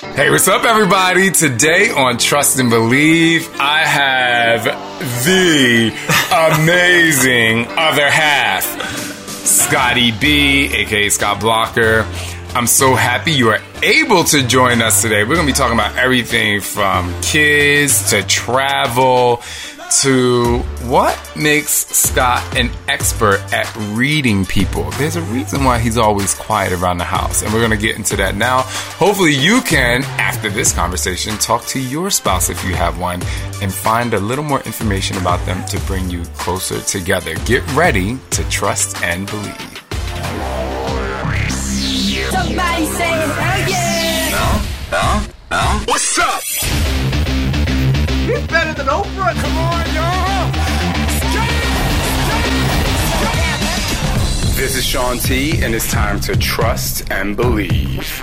Hey, what's up, everybody? Today on Trust and Believe, I have the amazing other half, Scotty B, aka Scott Blocker. I'm so happy you are able to join us today. We're going to be talking about everything from kids to travel to what makes Scott an expert at reading people. There's a reason why he's always quiet around the house, and we're going to get into that now. Hopefully, you can, after this conversation, talk to your spouse if you have one and find a little more information about them to bring you closer together. Get ready to trust and believe. Somebody say hell yeah! What's up? He's better than Oprah. Come on, y'all. This is Shaun T, and it's time to trust and believe.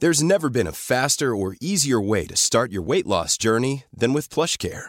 There's never been a faster or easier way to start your weight loss journey than with PlushCare.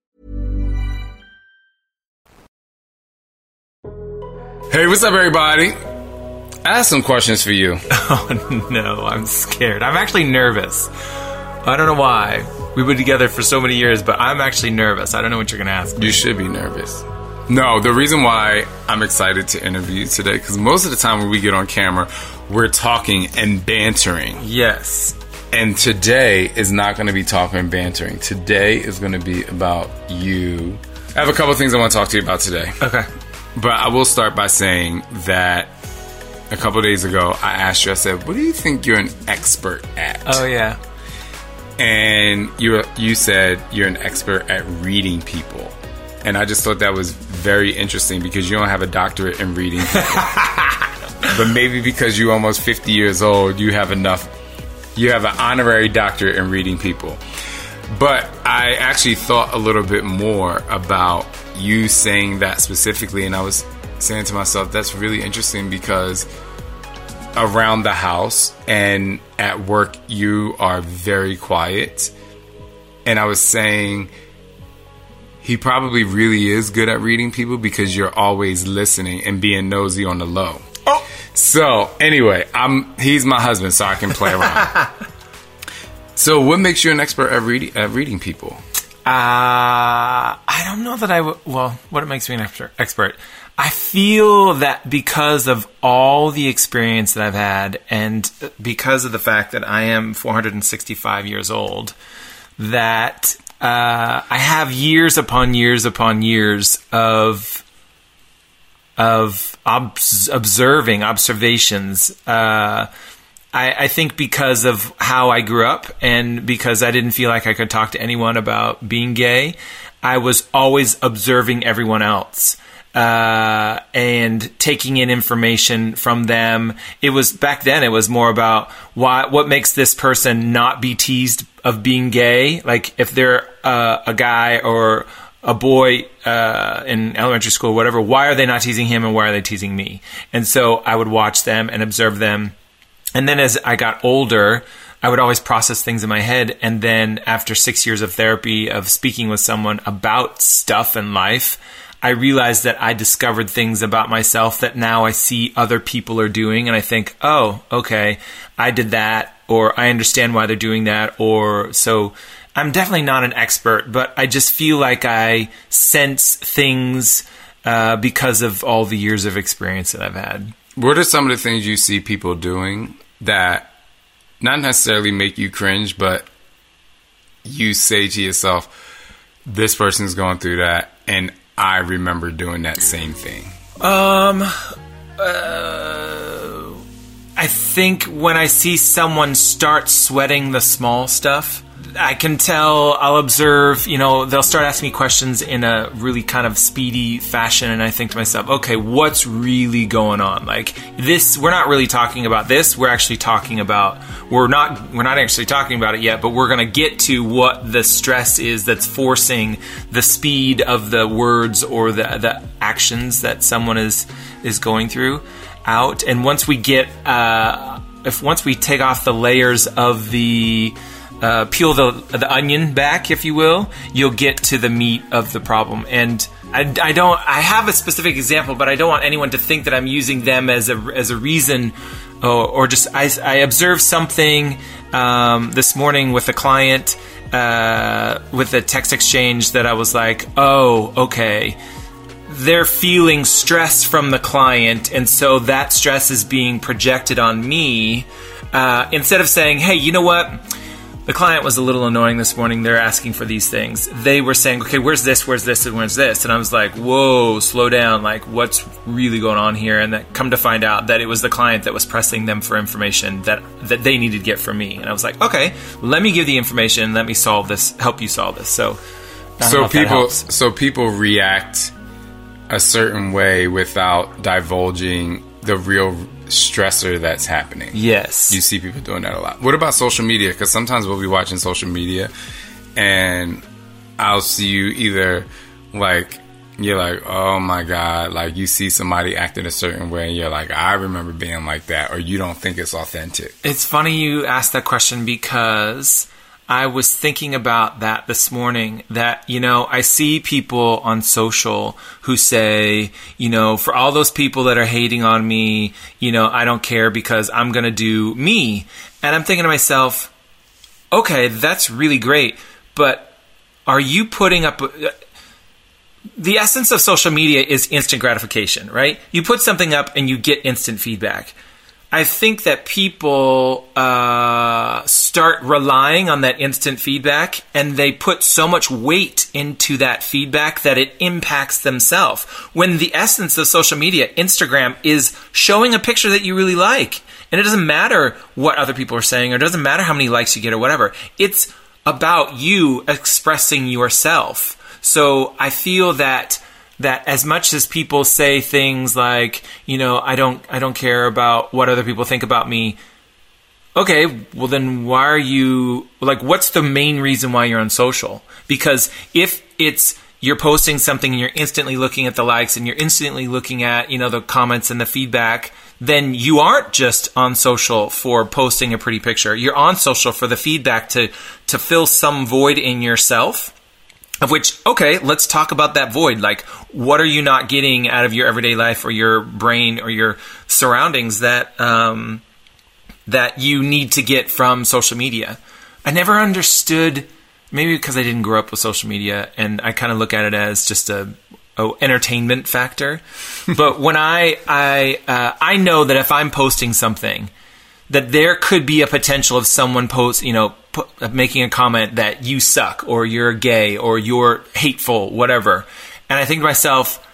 Hey, what's up, everybody? I have some questions for you. Oh no, I'm scared. I'm actually nervous. I don't know why. We've been together for so many years, but I'm actually nervous. I don't know what you're going to ask. me. You should be nervous. No, the reason why I'm excited to interview you today, because most of the time when we get on camera, we're talking and bantering. Yes. And today is not going to be talking and bantering. Today is going to be about you. I have a couple things I want to talk to you about today. Okay. But I will start by saying that a couple days ago, I asked you, I said, What do you think you're an expert at? Oh yeah. and you you said you're an expert at reading people, and I just thought that was very interesting because you don't have a doctorate in reading, people. but maybe because you're almost 50 years old, you have enough. You have an honorary doctorate in reading people. But I actually thought a little bit more about you saying that specifically, and I was saying to myself, that's really interesting because around the house and at work you are very quiet. And i was saying he probably really is good at reading people because you're always listening and being nosy on the low. Oh. so anyway i'm he's my husband so i can play around. So what makes you an expert at reading at reading people Uh, I don't know that I well, what it makes me an expert. I feel that because of all the experience that I've had and because of the fact that I am 465 years old, that uh, I have years upon years upon years of of obs- observing observations. Uh, I, I think because of how I grew up and because I didn't feel like I could talk to anyone about being gay, I was always observing everyone else uh, and taking in information from them. It was back then. It was more about why what makes this person not be teased of being gay. Like if they're uh, a guy or a boy uh, in elementary school, whatever. Why are they not teasing him and why are they teasing me? And so I would watch them and observe them. And then as I got older, I would always process things in my head. And then after six years of therapy, of speaking with someone about stuff in life, I realized that I discovered things about myself that now I see other people are doing. And I think, oh, okay, I did that, or I understand why they're doing that, or so. I'm definitely not an expert, but I just feel like I sense things uh, because of all the years of experience that I've had. What are some of the things you see people doing that not necessarily make you cringe, but you say to yourself, this person's going through that, and I remember doing that same thing? Um, uh, I think when I see someone start sweating the small stuff, I can tell, I'll observe, you know, they'll start asking me questions in a really kind of speedy fashion, and I think to myself, okay, what's really going on? Like, this, we're not really talking about this, we're actually talking about, we're not, we're not actually talking about it yet, but we're gonna get to what the stress is that's forcing the speed of the words or the, the actions that someone is, is going through out. And once we get, uh, if once we take off the layers of the, uh, peel the the onion back, if you will, you'll get to the meat of the problem. And I, I, don't. I have a specific example, but I don't want anyone to think that I'm using them as a as a reason, or, or just I, I observed something um, this morning with a client uh, with a text exchange that I was like, oh, okay. They're feeling stress from the client, and so that stress is being projected on me. Uh, instead of saying, "Hey, you know what?" The client was a little annoying this morning. They're asking for these things. They were saying, okay, where's this, where's this, and where's this? And I was like, whoa, slow down. Like, what's really going on here? And that come to find out that it was the client that was pressing them for information that, that they needed to get from me. And I was like, okay, let me give the information. Let me solve this, help you solve this. So, so people, so people react a certain way without divulging the real stressor that's happening. Yes. You see people doing that a lot. What about social media? Because sometimes we'll be watching social media and I'll see you either like, you're like, oh my God, like you see somebody acting a certain way and you're like, I remember being like that, or you don't think it's authentic. It's funny you asked that question because I was thinking about that this morning that, you know, I see people on social who say, you know, for all those people that are hating on me, you know, I don't care because I'm going to do me. And I'm thinking to myself, okay, that's really great, but are you putting up the essence of social media is instant gratification, right? You put something up and you get instant feedback. I think that people uh, start relying on that instant feedback and they put so much weight into that feedback that it impacts themselves. When the essence of social media, Instagram, is showing a picture that you really like. And it doesn't matter what other people are saying or it doesn't matter how many likes you get or whatever. It's about you expressing yourself. So I feel that that as much as people say things like, you know, I don't I don't care about what other people think about me. Okay, well then why are you like what's the main reason why you're on social? Because if it's you're posting something and you're instantly looking at the likes and you're instantly looking at, you know, the comments and the feedback, then you aren't just on social for posting a pretty picture. You're on social for the feedback to to fill some void in yourself of which, okay, let's talk about that void. Like, what are you not getting out of your everyday life or your brain or your surroundings that um, that you need to get from social media? I never understood. Maybe because I didn't grow up with social media, and I kind of look at it as just a, a entertainment factor. but when I I uh, I know that if I'm posting something that there could be a potential of someone post, you know, making a comment that you suck or you're gay or you're hateful, whatever. And I think to myself,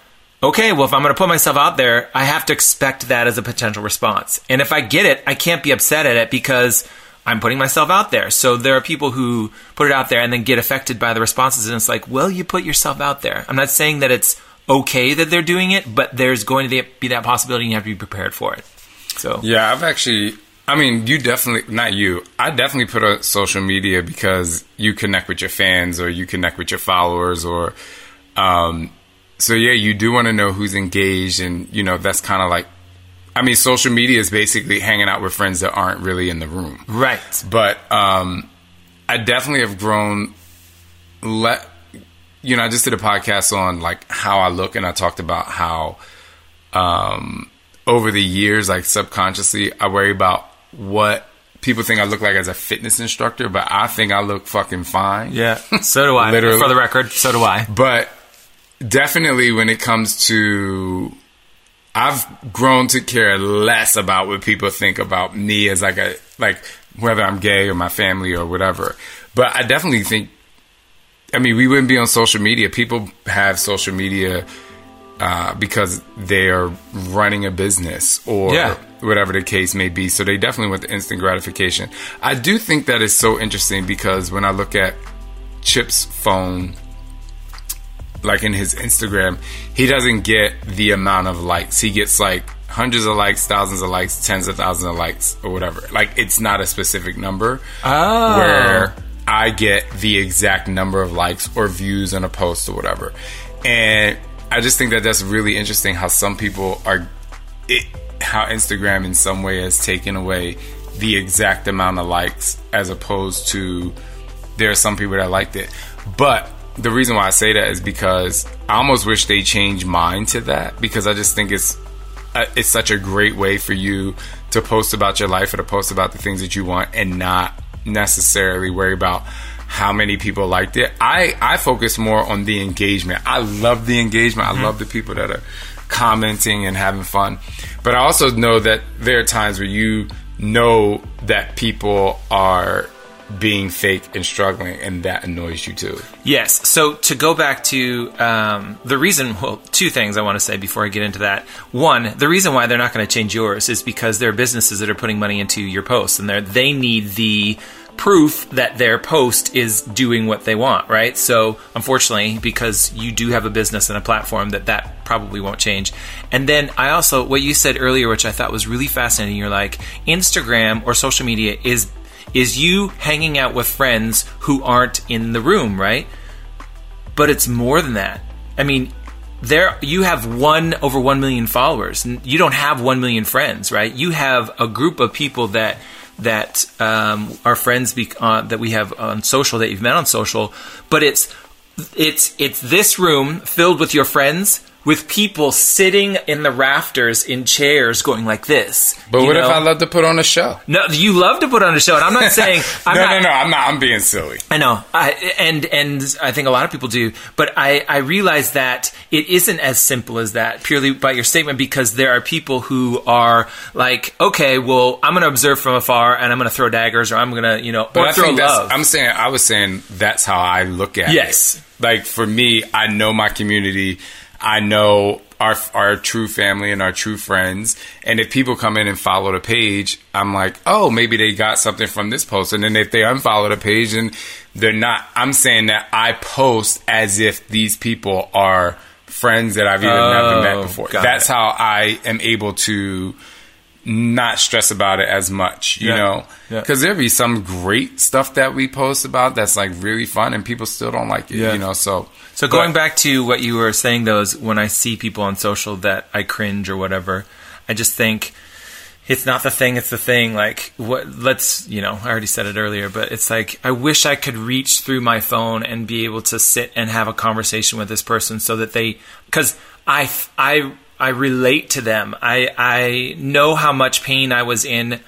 okay, well, if I'm going to put myself out there, I have to expect that as a potential response. And if I get it, I can't be upset at it because I'm putting myself out there. So there are people who put it out there and then get affected by the responses. And it's like, well, you put yourself out there. I'm not saying that it's okay that they're doing it, but there's going to be that possibility and you have to be prepared for it. So, yeah, I've actually I mean, you definitely, not you, I definitely put a social media because you connect with your fans or you connect with your followers or, um, so yeah, you do want to know who's engaged and, you know, that's kind of like, I mean, social media is basically hanging out with friends that aren't really in the room. Right. But, um, I definitely have grown, let, you know, I just did a podcast on like how I look and I talked about how, um, over the years, like subconsciously, I worry about what people think I look like as a fitness instructor, but I think I look fucking fine. Yeah, so do I. Literally. For the record, so do I. But definitely when it comes to I've grown to care less about what people think about me as like a like whether I'm gay or my family or whatever. But I definitely think I mean, we wouldn't be on social media. People have social media uh, because they are running a business or Yeah. Whatever the case may be. So they definitely want the instant gratification. I do think that is so interesting because when I look at Chip's phone, like in his Instagram, he doesn't get the amount of likes. He gets like hundreds of likes, thousands of likes, tens of thousands of likes, or whatever. Like it's not a specific number. Oh. Where I get the exact number of likes or views on a post or whatever. And I just think that that's really interesting how some people are, it, how Instagram in some way has taken away the exact amount of likes as opposed to there are some people that liked it. But the reason why I say that is because I almost wish they changed mine to that because I just think it's uh, it's such a great way for you to post about your life or to post about the things that you want and not necessarily worry about how many people liked it. I I focus more on the engagement. I love the engagement. I love the people that are commenting and having fun. But I also know that there are times where you know that people are being fake and struggling and that annoys you too. Yes. So to go back to um, the reason, well, two things I want to say before I get into that. One, the reason why they're not going to change yours is because there are businesses that are putting money into your posts, and they they need the proof that their post is doing what they want, right? So unfortunately, because you do have a business and a platform, that that probably won't change. And then I also what you said earlier, which I thought was really fascinating. You're like Instagram or social media is is you hanging out with friends who aren't in the room, right? But it's more than that. I mean, there you have one over 1 million followers. You don't have 1 million friends, right? You have a group of people that that um, are friends be- uh, that we have on social that you've met on social, but it's it's it's this room filled with your friends with people sitting in the rafters in chairs going like this. But what if? I love to put on a show? No, you love to put on a show, and I'm not saying I'm no, not, no, no. I'm not. I'm being silly. I know, I, and and I think a lot of people do, but I I realize that it isn't as simple as that purely by your statement because there are people who are like, okay, well, I'm going to observe from afar and I'm going to throw daggers or I'm going to you know But or I throw think love. I'm saying. I was saying that's how I look at it. Yes. Like for me, I know my community. I know our our true family and our true friends. And if people come in and follow the page, I'm like, oh, maybe they got something from this post. And then if they unfollow the page and they're not, I'm saying that I post as if these people are friends that I've never Oh, met before. That's it. how I am able to not stress about it as much, you Yeah. know? Yeah. Because there be some great stuff that we post about that's like really fun and people still don't like it, Yeah. you know? So, So going but- back to what you were saying, though, is when I see people on social that I cringe or whatever, I just think it's not the thing; it's the thing. Like, what? Let's, you know, I already said it earlier, but it's like I wish I could reach through my phone and be able to sit and have a conversation with this person, so that they, because I, I, I relate to them. I, I know how much pain I was in.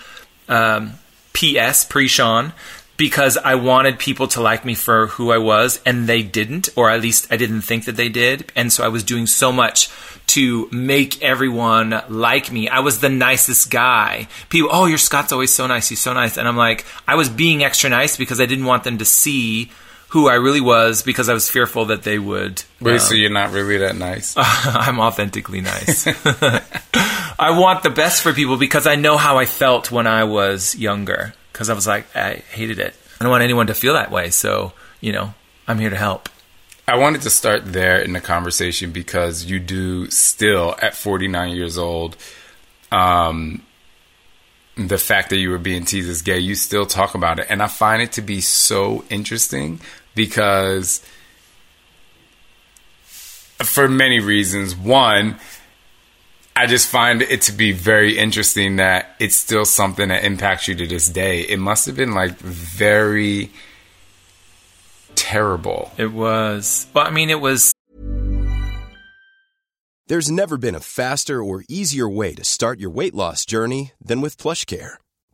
Um, P.S. Pre Shaun because I wanted people to like me for who I was, and they didn't, or at least I didn't think that they did. And so I was doing so much to make everyone like me. I was the nicest guy. People, oh, your Scott's always so nice. He's so nice. And I'm like, I was being extra nice because I didn't want them to see who I really was because I was fearful that they would. Wait, um, so you're not really that nice? I'm authentically nice. I want the best for people because I know how I felt when I was younger. Because I was like, I hated it. I don't want anyone to feel that way. So, you know, I'm here to help. I wanted to start there in the conversation because you do still, at 49 years old, um, the fact that you were being teased as gay, you still talk about it. And I find it to be so interesting because, for many reasons. One, I just find it to be very interesting that it's still something that impacts you to this day. It must have been like very terrible. It was, well, I mean, it was There's never been a faster or easier way to start your weight loss journey than with PlushCare.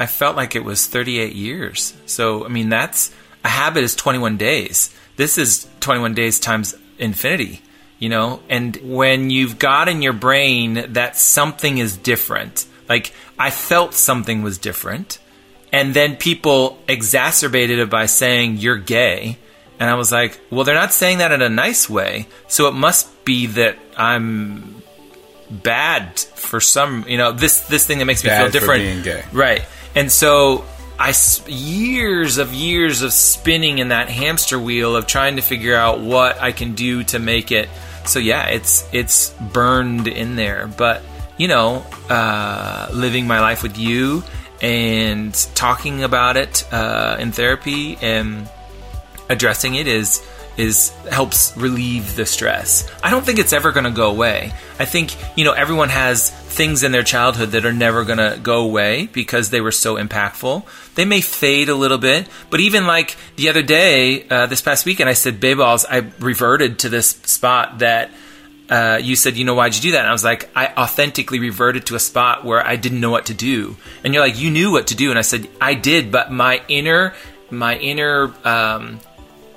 I felt like it was 38 years. So, I mean, that's a habit is 21 days. This is 21 days times infinity, you know? And when you've got in your brain that something is different, like I felt something was different, and then people exacerbated it by saying, you're gay. And I was like, well, they're not saying that in a nice way. So it must be that I'm bad for some, you know, this this thing that makes me Bad feel for different. being gay. Right. And so I years of years of spinning in that hamster wheel of trying to figure out what I can do to make it. So yeah, it's it's burned in there. But you know, uh, living my life with you and talking about it uh, in therapy and addressing it is is helps relieve the stress. I don't think it's ever going to go away. I think, you know, everyone has things in their childhood that are never going to go away because they were so impactful. They may fade a little bit, but even like the other day, uh, this past weekend, I said, Bayballs, I reverted to this spot that uh, you said, you know, why'd you do that? And I was like, I authentically reverted to a spot where I didn't know what to do. And you're like, you knew what to do. And I said, I did, but my inner, my inner, um,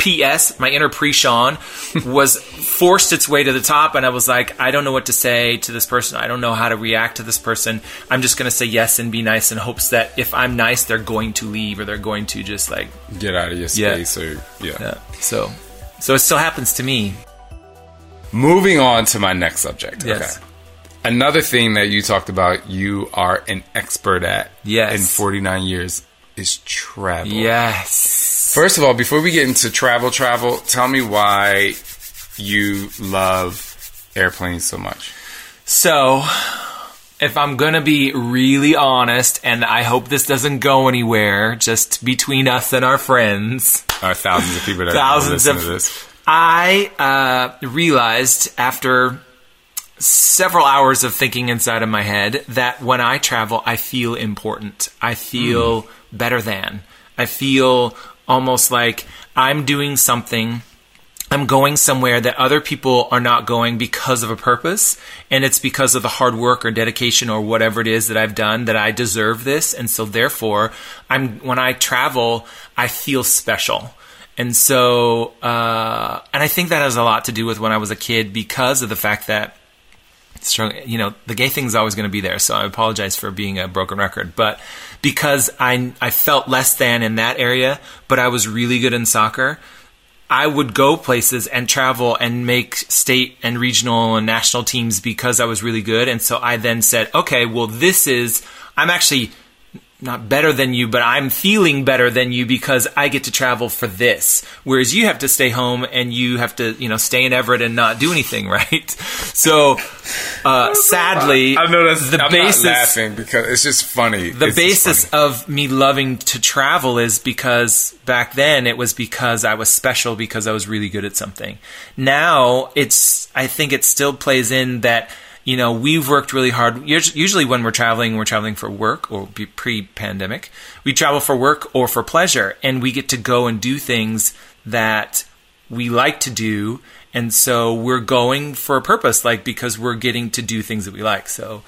PS, my inner pre-Shaun, was forced its way to the top, and I was like, I don't know what to say to this person. I don't know how to react to this person. I'm just going to say yes and be nice in hopes that if I'm nice, they're going to leave or they're going to just like, Get out of your Yeah. space or yeah. yeah. So, so it still happens to me. Moving on to my next subject. Yes. Okay. Another thing that you talked about, you are an expert at Yes. in 49 years is travel. Yes. First of all, before we get into travel, travel, tell me why you love airplanes so much. So, if I'm gonna be really honest, and I hope this doesn't go anywhere, just between us and our friends, our thousands of people that thousands of to this. I uh, realized after several hours of thinking inside of my head that when I travel, I feel important. I feel better than. I feel almost like I'm doing something. I'm going somewhere that other people are not going because of a purpose, and it's because of the hard work or dedication or whatever it is that I've done that I deserve this, and so therefore, I'm when I travel, I feel special. And so, uh, and I think that has a lot to do with when I was a kid because of the fact that, strong, you know, the gay thing is always going to be there. So I apologize for being a broken record, but because I I felt less than in that area, but I was really good in soccer. I would go places and travel and make state and regional and national teams because I was really good. And so I then said, okay, well, this is, I'm actually not better than you, but I'm feeling better than you because I get to travel for this. Whereas you have to stay home and you have to, you know, stay in Everett and not do anything, right? So, uh, sadly, I know that's the I'm basis, laughing because it's just funny. the It's basis funny. of me loving to travel is because back then it was because I was special because I was really good at something. Now it's I think it still plays in that you know we've worked really hard. Usually when we're traveling, we're traveling for work or be pre-pandemic. We travel for work or for pleasure, and we get to go and do things that we like to do. And so we're going for a purpose, like because we're getting to do things that we like. So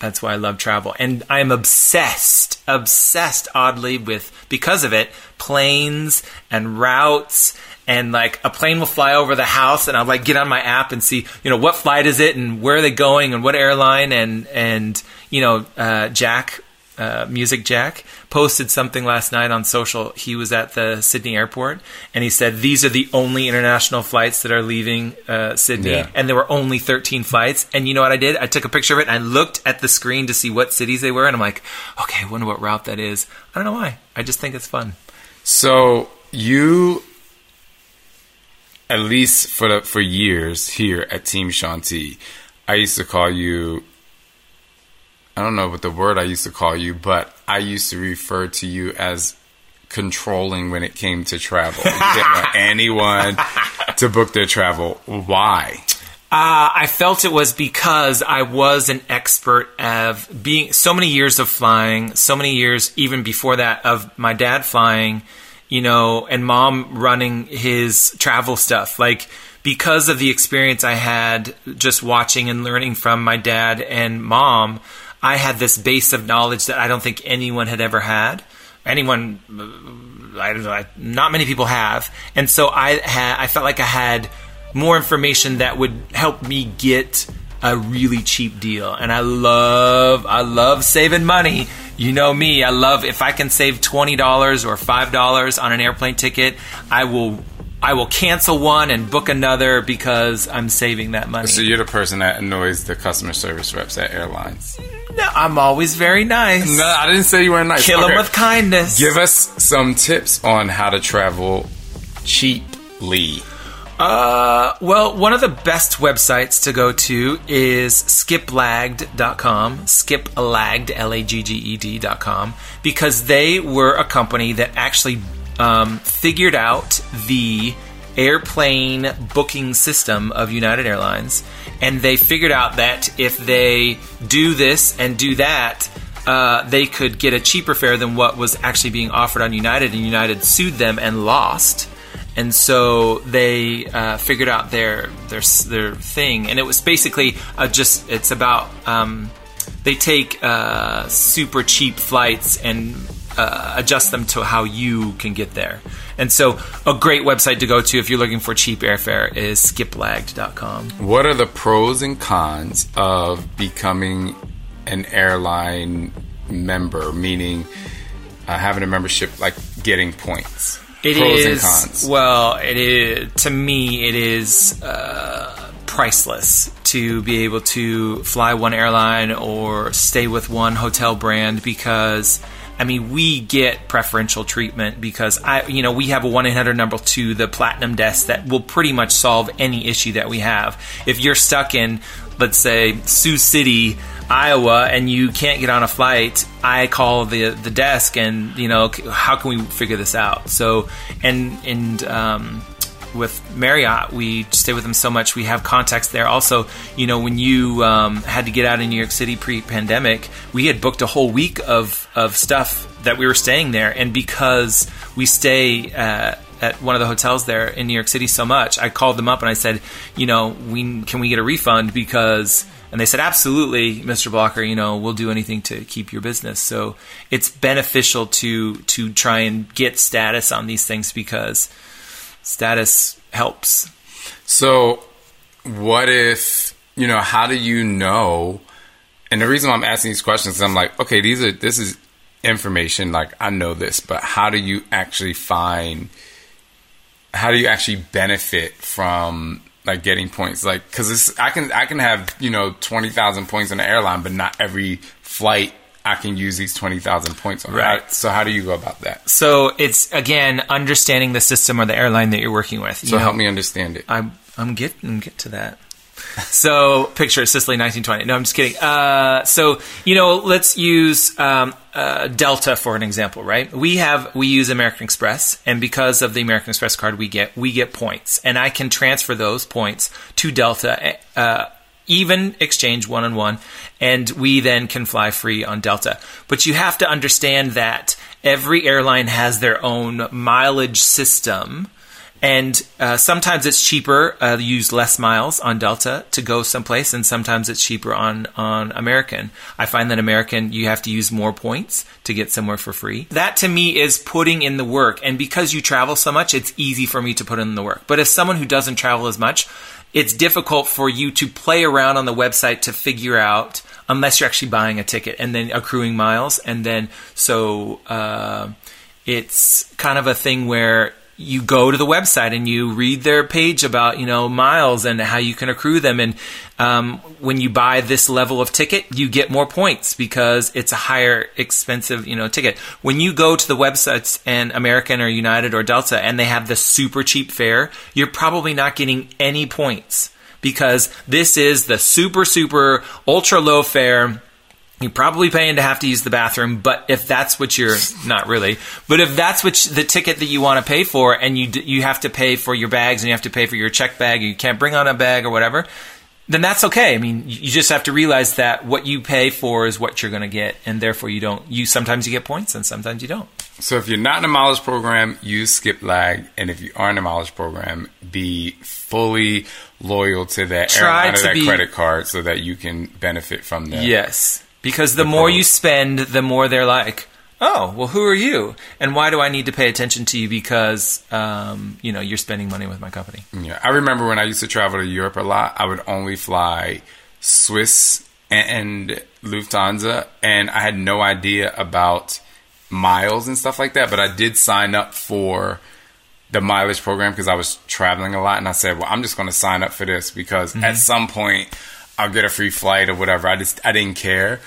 that's why I love travel. And I'm obsessed, obsessed oddly with, because of it, planes and routes. And like a plane will fly over the house and I'll like get on my app and see, you know, what flight is it and where are they going and what airline and, and, you know, uh, Jack, uh, Music Jack posted something last night on social. He was at the Sydney airport and he said, these are the only international flights that are leaving, uh, Sydney Yeah. and there were only 13 flights. And you know what I did? I took a picture of it and I looked at the screen to see what cities they were. And I'm like, okay, I wonder what route that is. I don't know why. I just think it's fun. So you, at least for the, for years here at Team Shaun T, I used to call you. I don't know what the word I used to call you, but I used to refer to you as controlling when it came to travel. You didn't want anyone to book their travel. Why? Uh, I felt it was because I was an expert of being so many years of flying, so many years even before that of my dad flying, you know, and mom running his travel stuff. Like because of the experience I had just watching and learning from my dad and mom, I had this base of knowledge that I don't think anyone had ever had. Anyone, uh, I don't know, not many people have, and so I had, I felt like I had more information that would help me get a really cheap deal. And I love, I love saving money. You know me. I love if I can save twenty dollars or five dollars on an airplane ticket. I will, I will cancel one and book another because I'm saving that money. So you're the person that annoys the customer service reps at airlines. No, I'm always very nice. No, I didn't say you were nice. Kill Okay. them with kindness. Give us some tips on how to travel cheaply. Uh, well, one of the best websites to go to is skiplagged.com, skiplagged, L-A-G-G-E-D.com, because they were a company that actually um, figured out the airplane booking system of United Airlines, and they figured out that if they do this and do that, uh, they could get a cheaper fare than what was actually being offered on United, and United sued them and lost and so they uh, figured out their their their thing, and it was basically uh, just it's about um, they take uh, super cheap flights and uh, adjust them to how you can get there. And so, a great website to go to if you're looking for cheap airfare is skiplagged.com. What are the pros and cons of becoming an airline member? Meaning, uh, having a membership, like getting points. It pros is and cons. well. It is to me. It is uh, priceless to be able to fly one airline or stay with one hotel brand because. I mean, we get preferential treatment because I, you know, we have a one eight hundred number to the platinum desk that will pretty much solve any issue that we have. If you're stuck in, let's say, Sioux City, Iowa, and you can't get on a flight, I call the the desk and you know, how can we figure this out? So, and and um, with Marriott, we stay with them so much. We have contacts there. Also, you know, when you um, had to get out of New York City pre-pandemic, we had booked a whole week of of stuff that we were staying there, and because we stay. Uh, at one of the hotels there in New York City so much, I called them up and I said, you know, we can we get a refund because and they said, absolutely, Mr. Blocker, you know, we'll do anything to keep your business. So it's beneficial to to try and get status on these things because status helps. So, what if you know? How do you know? And the reason I'm asking these questions is I'm like, okay, these are this is information. Like I know this, but how do you actually find? How do you actually benefit from like getting points? Like because I can I can have you know twenty thousand points on the airline, but not every flight I can use these twenty thousand points on. Right. So how do you go about that? So it's again understanding the system or the airline that you're working with. So help me understand it. I'm I'm getting get to that. So picture Sicily 1920. No, I'm just kidding. Uh, so you know, let's use um, uh, Delta for an example, right? We have we use American Express, and because of the American Express card we get, we get points, and I can transfer those points to Delta. Uh, even exchange one on one, and we then can fly free on Delta. But you have to understand that every airline has their own mileage system. And uh, sometimes it's cheaper uh, to use less miles on Delta to go someplace, and sometimes it's cheaper on on American. I find that American you have to use more points to get somewhere for free. That to me is putting in the work, and because you travel so much, it's easy for me to put in the work. But as someone who doesn't travel as much, it's difficult for you to play around on the website to figure out unless you're actually buying a ticket and then accruing miles, and then so uh, it's kind of a thing where you go to the website and you read their page about you know miles and how you can accrue them. And um, when you buy this level of ticket you get more points because it's a higher expensive you know ticket. When you go to the websites and american or united or delta and they have the super cheap fare you're probably not getting any points because this is the super super ultra low fare you're probably paying to have to use the bathroom, but if that's what you're not really, but if that's what the ticket that you want to pay for, and you you have to pay for your bags and you have to pay for your check bag, you can't bring on a bag or whatever, then that's okay. I mean, you just have to realize that what you pay for is what you're going to get, and therefore you don't. You sometimes you get points, and sometimes you don't. So if you're not in a mileage program, use Skip Lag, and if you are in a mileage program, be fully loyal to that Try airline or that be- credit card so that you can benefit from that. Yes, because the more you spend, the more they're like, "Oh, well, who are you? And why do I need to pay attention to you? Because um, you know you're spending money with my company." Yeah, I remember when I used to travel to Europe a lot, I would only fly Swiss and Lufthansa, and I had no idea about miles and stuff like that. But I did sign up for the mileage program because I was traveling a lot, and I said, "Well, I'm just going to sign up for this because at some point I'll get a free flight or whatever." I just I didn't care,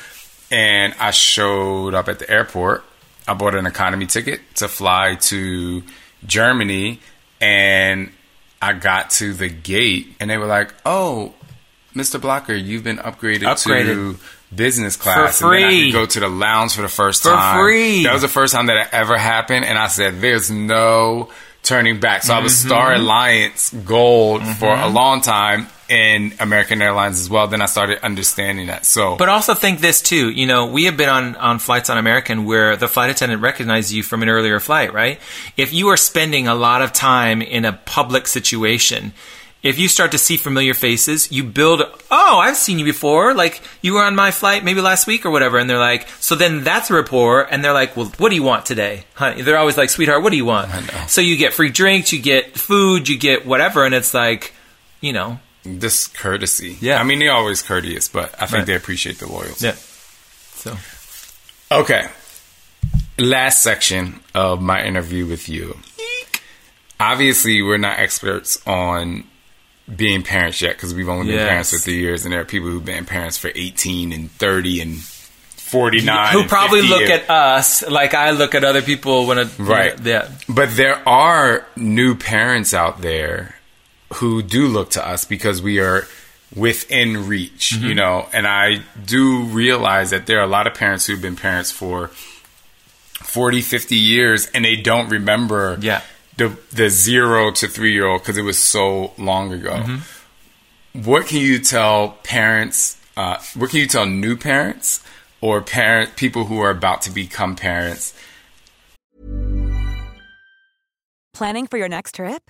and I showed up at the airport. I bought an economy ticket to fly to Germany, and I got to the gate, and they were like, "Oh, Mr. Blocker, you've been upgraded, Upgraded. to business class, For and then I free. could go to the lounge for the first For time. free. That was the first time that it ever happened, and I said, "There's no turning back." So I was Mm-hmm. Star Alliance Gold for a long time, and American Airlines as well. Then I started understanding that. So, But also think this too. You know, we have been on on flights on American where the flight attendant recognizes you from an earlier flight, right? If you are spending a lot of time in a public situation. If you start to see familiar faces, you build, oh, I've seen you before. Like, you were on my flight maybe last week or whatever. And they're like, so then that's a rapport. And they're like, well, what do you want today? Honey, they're always like, sweetheart, what do you want? So you get free drinks, you get food, you get whatever. And it's like, you know, this courtesy. Yeah. I mean, they're always courteous, but I think Right. they appreciate the loyalty. yeah. So, Okay. Last section of my interview with you. Obviously, we're not experts on being parents yet because we've only been Yes. parents for three years, and there are people who've been parents for 18 and 30 and 49. who probably 50 look and- at us like I look at other people when it Right. yeah But there are new parents out there who do look to us because we are within reach, Mm-hmm. you know, and I do realize that there are a lot of parents who've been parents for 40, 50 years and they don't remember Yeah. the the 0 to 3 year old because it was so long ago. Mm-hmm. What can you tell parents uh, what can you tell new parents or parent people who are about to become parents Planning for your next trip?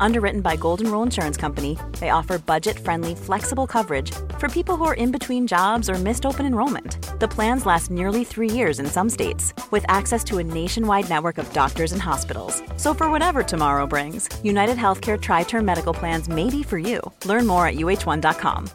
Underwritten by Golden Rule Insurance Company, they offer budget friendly, flexible coverage for people who are in between jobs or missed open enrollment. The plans last nearly three years in some states, with access to a nationwide network of doctors and hospitals. So, for whatever tomorrow brings, United Healthcare TriTerm Medical Plans may be for you. Learn more at uh1.com.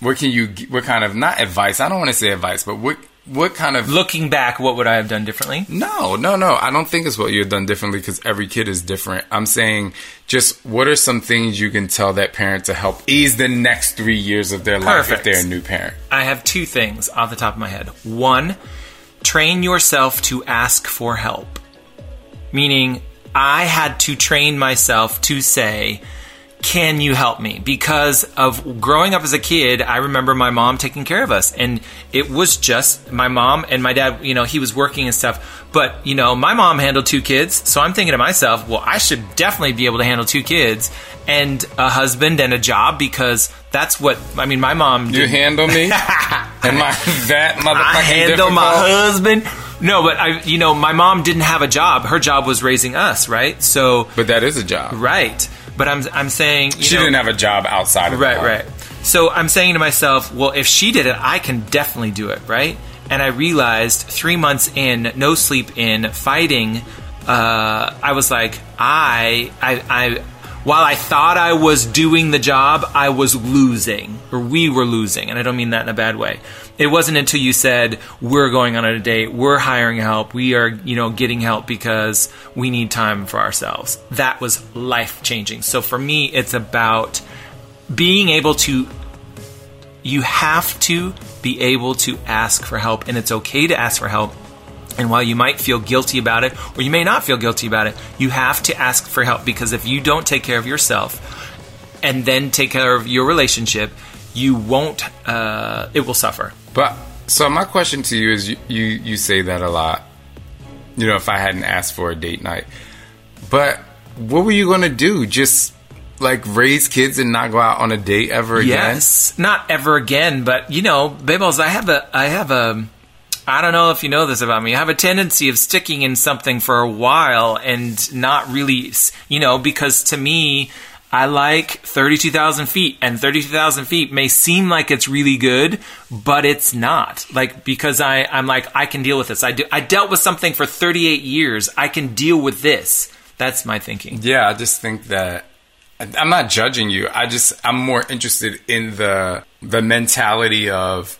what can you what kind of not advice i don't want to say advice but what what kind of looking back what would I have done differently? No no no. I don't think it's what you've done differently because every kid is different. I'm saying just what are some things you can tell that parent to help ease the next three years of their life if they're a new parent? I have two things off the top of my head. One train yourself to ask for help. Meaning I had to train myself to say can you help me? Because of growing up as a kid, I remember my mom taking care of us. And it was just my mom and my dad, you know, he was working and stuff. But, you know, my mom handled two kids. So I'm thinking to myself, well, I should definitely be able to handle two kids and a husband and a job because that's what, I mean, my mom you handle me am i that motherfucking I handle my husband. No, but I, you know, my mom didn't have a job. Her job was raising us, right? So, but that is a job right. But I'm, I'm saying, you she know, didn't have a job outside of Right, the right. So I'm saying to myself, well, if she did it, I can definitely do it, right? And I realized three months in, no sleep in, fighting, uh, I was like, I, I, I while I thought I was doing the job, I was losing, or we were losing. And I don't mean that in a bad way. It wasn't until you said, we're going on a date, we're hiring help, we are, you know, getting help because we need time for ourselves. That was life changing. So for me, it's about being able to, you have to be able to ask for help, and it's okay to ask for help. And while you might feel guilty about it, or you may not feel guilty about it, you have to ask for help because if you don't take care of yourself and then take care of your relationship, you won't, uh, it will suffer. But so my question to you is, you, you you say that a lot. You know, if I hadn't asked for a date night, but what were you gonna do? Just like raise kids and not go out on a date ever again? Yes, not ever again, but you know, Babels, I have a, I have a, I don't know if you know this about me. I have a tendency of sticking in something for a while and not really, you know, because to me, I like 32,000 feet, and 32,000 feet may seem like it's really good, but it's not. Like, because I, I'm like, I can deal with this. I, do, I dealt with something for 38 years. I can deal with this. That's my thinking. Yeah, I just think that I'm not judging you. I just I'm more interested in the the mentality of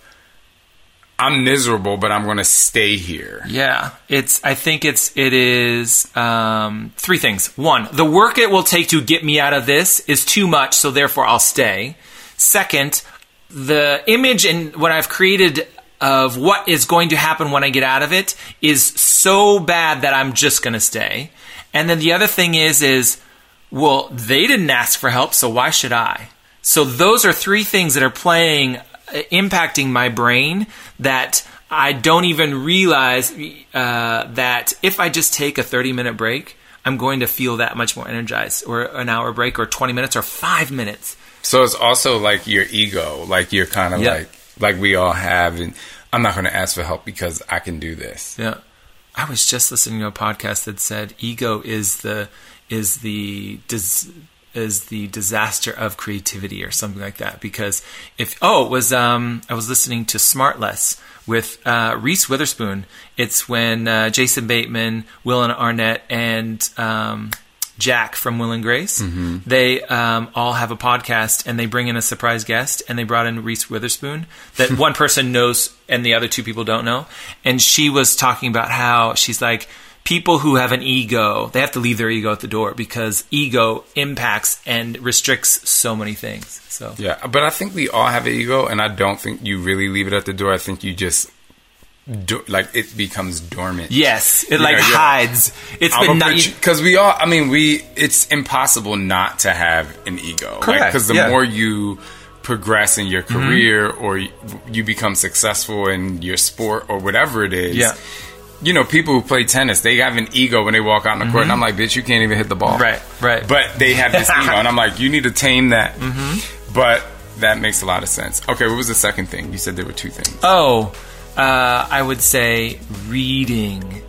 I'm miserable, but I'm going to stay here. Yeah, it's. I think it's. It is um, three things. One, the work it will take to get me out of this is too much, so therefore I'll stay. Second, the image and what I've created of what is going to happen when I get out of it is so bad that I'm just going to stay. And then the other thing is, is well, they didn't ask for help, so why should I? So those are three things that are playing impacting my brain that I don't even realize uh, that if I just take a 30 minute break, I'm going to feel that much more energized, or an hour break, or 20 minutes, or five minutes. So it's also like your ego, like you're kind of Yeah. like like we all have, and I'm not going to ask for help because I can do this. Yeah. I was just listening to a podcast that said ego is the is the dis, is the disaster of creativity or something like that because if oh it was um I was listening to Smartless with uh, Reese Witherspoon it's when uh, Jason Bateman Will and Arnett and um, Jack from Will and Grace. They um, all have a podcast and they bring in a surprise guest and they brought in Reese Witherspoon that one person knows and the other two people don't know. And she was talking about how she's like, people who have an ego, they have to leave their ego at the door because ego impacts and restricts so many things. So, Yeah, but I think we all have an ego, and I don't think you really leave it at the door. I think you just do, like it becomes dormant. yes, it You like know, hides. It's been because we all. I mean, we. It's impossible not to have an ego. Correct, Because the yeah. Mm-hmm. more you progress in your career, or you, you become successful in your sport, or whatever it is. Yeah. You know, people who play tennis, they have an ego when they walk out on the court, and I'm like, bitch, you can't even hit the ball. Mm-hmm. Right, right. But they have this ego, and I'm like, you need to tame that. Mm-hmm. But that makes a lot of sense. Okay, what was the second thing? You said there were two things. Oh, uh, I would say reading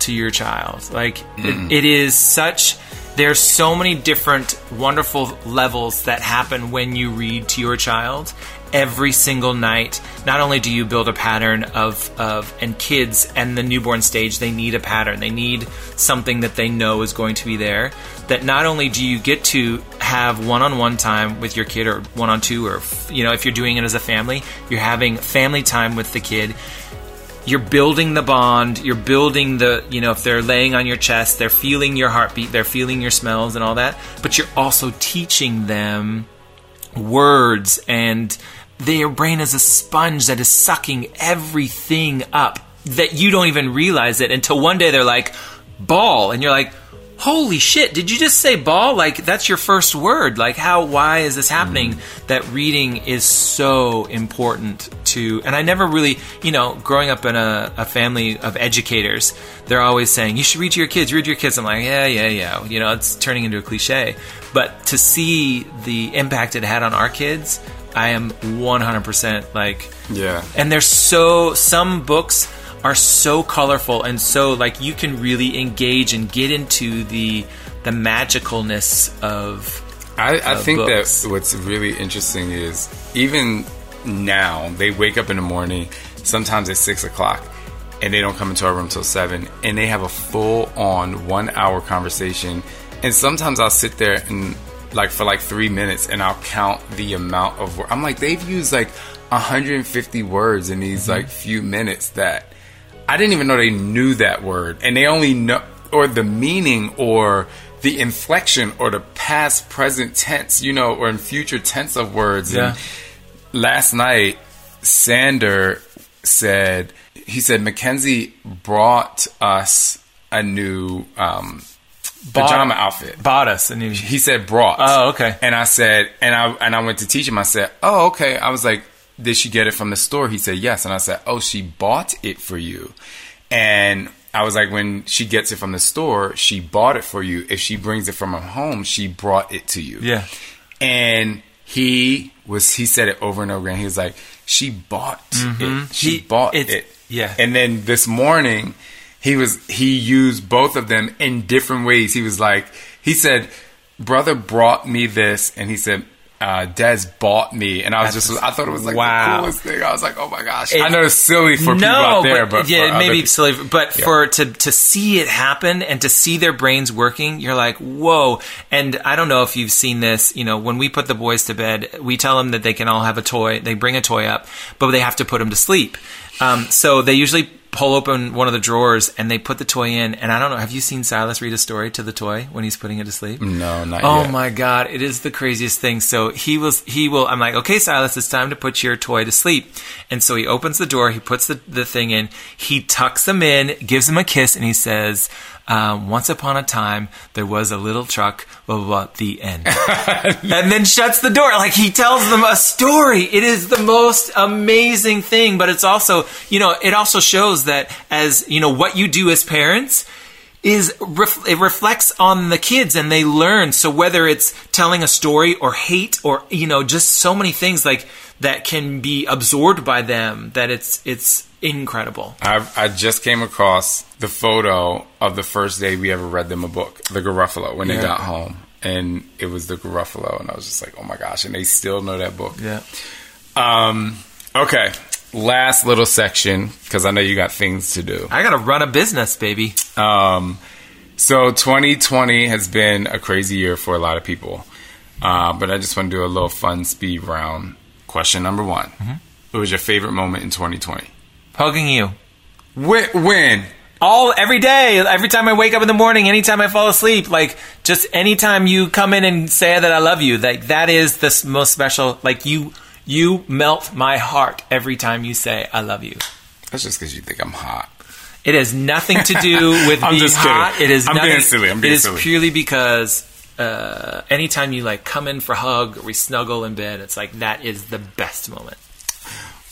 to your child. Like it, it is such. There's so many different wonderful levels that happen when you read to your child every single night. Not only do you build a pattern of of and kids and the newborn stage, they need a pattern. They need something that they know is going to be there. That not only do you get to have one-on-one time with your kid or one-on-two or you know if you're doing it as a family, you're having family time with the kid you're building the bond you're building the you know if they're laying on your chest they're feeling your heartbeat they're feeling your smells and all that but you're also teaching them words and their brain is a sponge that is sucking everything up that you don't even realize it until one day they're like ball. And you're like holy shit did you just say ball? Like that's your first word. Like how why is this happening? Mm-hmm. That reading is so important to and i never really you know growing up in a, a family of educators they're always saying you should read to your kids read to your kids. I'm like yeah yeah yeah. You know it's turning into a cliche. But to see the impact it had on our kids i am 100% like Yeah. and they're so some books are so colorful and so like you can really engage and get into the the magicalness of I, I think books. that what's really interesting is even now they wake up in the morning, sometimes at six o'clock, and they don't come into our room till seven, and they have a full on one hour conversation. And sometimes I'll sit there and like for like three minutes, and I'll count the amount of. words. I'm like, they've used like 150 words in these like few minutes that I didn't even know they knew that word, and they only know or the meaning or the inflection or the past, present tense, you know, or in future tense of words. Yeah. And last night, Sander said he said Mackenzie brought us a new um, pajama outfit. Bought us a new. He said brought. Oh, okay. And I said, and I and I went to teach him. I said, oh, okay. I was like, did she get it from the store? He said yes. And I said, oh, she bought it for you. And I was like, when she gets it from the store, she bought it for you. If she brings it from her home, she brought it to you. Yeah. And he was he said it over and over again. He was like, she bought it. She Mm-hmm. He- bought it. yeah. And then this morning, he was he used both of them in different ways. He was like, he said, "Brother brought me this," and he said. Uh, Des bought me, and I was That's- just—I thought it was like wow. the coolest thing. I was like, "Oh my gosh!" It- I know it's silly for people out there, but, yeah, for it may be silly, but Yeah. for to to see it happen and to see their brains working, you're like, whoa! And I don't know if you've seen this. You know, when we put the boys to bed, we tell them that they can all have a toy. They bring a toy up, but they have to put them to sleep. Um, so they usually pull open one of the drawers and they put the toy in. And I don't know. Have you seen Silas read a story to the toy when he's putting it to sleep? No, not Oh yet. Oh my god, it is the craziest thing. So he was he will I'm like, okay, Silas, it's time to put your toy to sleep. And so he opens the door, he puts the, the thing in, he tucks him in, gives him a kiss, and he says, um, once upon a time there was a little truck, blah blah blah, the end. and then shuts the door. Like he tells them a story. It is the most amazing thing, but it's also, you know, it also shows that as, you know, what you do as parents is it reflects on the kids and they learn. So whether it's telling a story or hate or you know just so many things like that can be absorbed by them that it's it's incredible. I, I just came across the photo of the first day we ever read them a book, The Gruffalo, when they got home. And it was The Gruffalo, and I was just like, oh my gosh, and they still know that book. Yeah. Um, okay, last little section, because I know you got things to do. I got to run a business, baby. Um, so 2020 has been a crazy year for a lot of people. Uh, but I just want to do a little fun speed round. Question number one What was your favorite moment in 2020? Hugging you. When? when? All every day, every time I wake up in the morning, anytime I fall asleep, like just anytime you come in and say that I love you, like that is the most special. Like you, you melt my heart every time you say I love you. That's just because you think I'm hot. It has nothing to do with I'm being just kidding. hot. It is I'm nothing, being silly. I'm being it is silly. purely because uh, anytime you like come in for a hug or we snuggle in bed, it's like that is the best moment.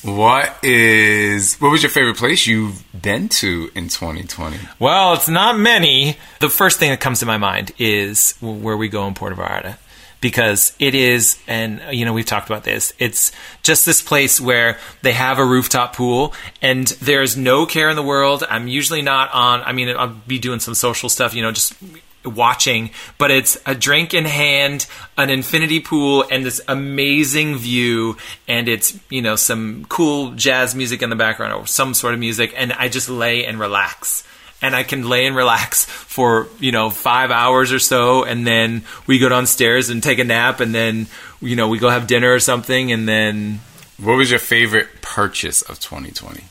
What is what was your favorite place you've been to in 2020? Well, it's not many. The first thing that comes to my mind is where we go in Puerto Vallarta. Because it is, and you know, we've talked about this, it's just this place where they have a rooftop pool and there's no care in the world. I'm usually not on, I mean, I'll be doing some social stuff, you know, just watching, but it's a drink in hand, an infinity pool, and this amazing view, and it's you know some cool jazz music in the background or some sort of music, and I just lay and relax. And I can lay and relax for you know five hours or so, and then we go downstairs and take a nap, and then you know we go have dinner or something, and then What was your favorite purchase of 2020?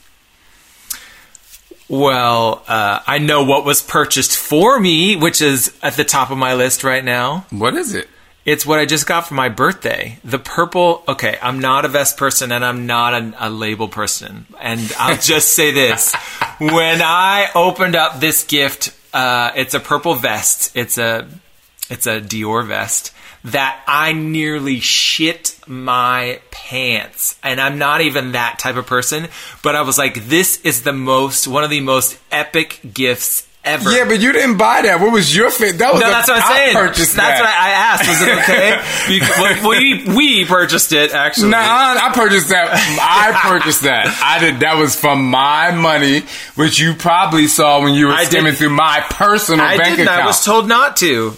Well, uh, I know what was purchased for me, which is at the top of my list right now. What is it? It's what I just got for my birthday. The purple. Okay, I'm not a vest person and I'm not a, a label person. And I'll just say this: when I opened up this gift, uh, it's a purple vest. It's a it's a Dior vest that I nearly shit my pants. And I'm not even that type of person, but I was like, this is the most one of the most epic gifts ever. Yeah, but you didn't buy that. What was your favorite? That was No, that's what I'm I saying. purchased that's that. what I, asked. Was it okay? We we purchased it actually. Nah, I purchased that. I purchased that. I did. That was from my money, which you probably saw when you were I skimming didn't- through my personal I bank didn't. account. I was told not to.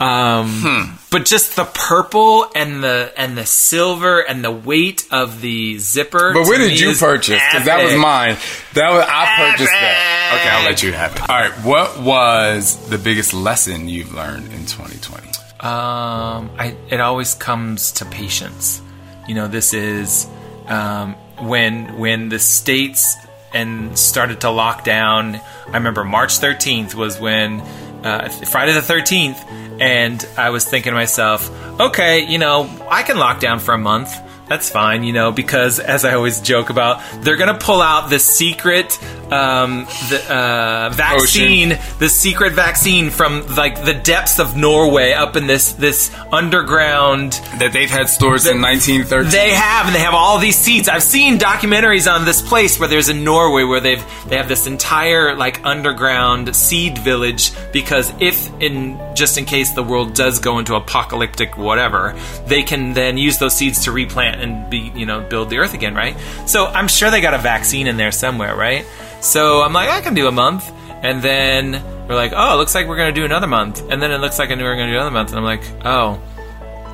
Um, But just the purple and the and the silver and the weight of the zipper. but where did you purchase? Because that was mine. That was I purchased that. Okay, I'll let you have it. All right. What was the biggest lesson you've learned in 2020? Um, I it always comes to patience. You know, this is um, when when the states and started to lock down. I remember March 13th was when uh, Friday the 13th, and I was thinking to myself, okay, you know, I can lock down for a month. That's fine, you know, because as I always joke about, they're gonna pull out the secret, um, the uh, vaccine, the secret vaccine from like the depths of Norway, up in this this underground that they've had stores in 1913. they have, and they have all these seeds. I've seen documentaries on this place where there's in Norway where they've they have this entire like underground seed village because if in just in case the world does go into apocalyptic whatever, they can then use those seeds to replant and be you know build the earth again, right? So I'm sure they got a vaccine in there somewhere, right? So I'm like, I can do a month, and then we're like, oh, it looks like we're gonna do another month, and then it looks like i knew we're gonna do another month, and I'm like, oh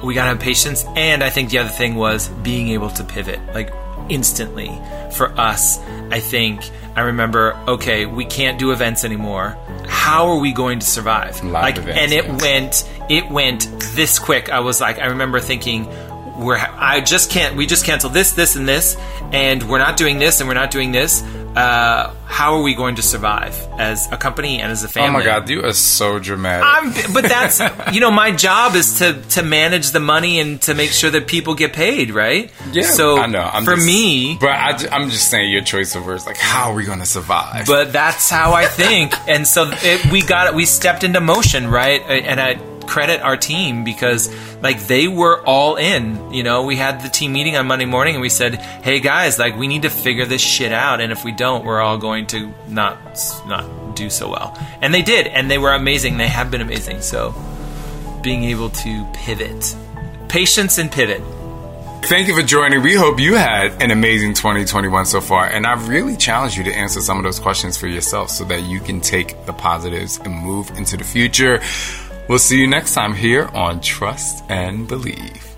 we gotta have patience. And i think the other thing was being able to pivot like instantly for us i think. I remember okay we can't do events anymore. How are we going to survive? Live like events, and it yeah. went it went this quick. I was like i remember thinking we're i just can't we just canceled this this and this and we're not doing this and we're not doing this uh, how are we going to survive as a company and as a family? oh my god, you are so dramatic. I'm, but that's you know my job is to to manage the money and to make sure that people get paid, right? yeah, So I know. I'm for just- me, but I, am just saying your choice of words. Like, how are we going to survive? but that's how I think, and so it, we got it. We stepped into motion, right? And I credit our team because like they were all in. You know, we had the team meeting on Monday morning and we said, "Hey guys, like we need to figure this shit out, and if we don't, we're all going to not not do so well." And they did, and they were amazing. They have been amazing. So being able to pivot, patience and pivot. Thank you for joining. We hope you had an amazing 2021 so far. And I've really challenged you to answer some of those questions for yourself so that you can take the positives and move into the future. We'll see you next time here on Trust and Believe.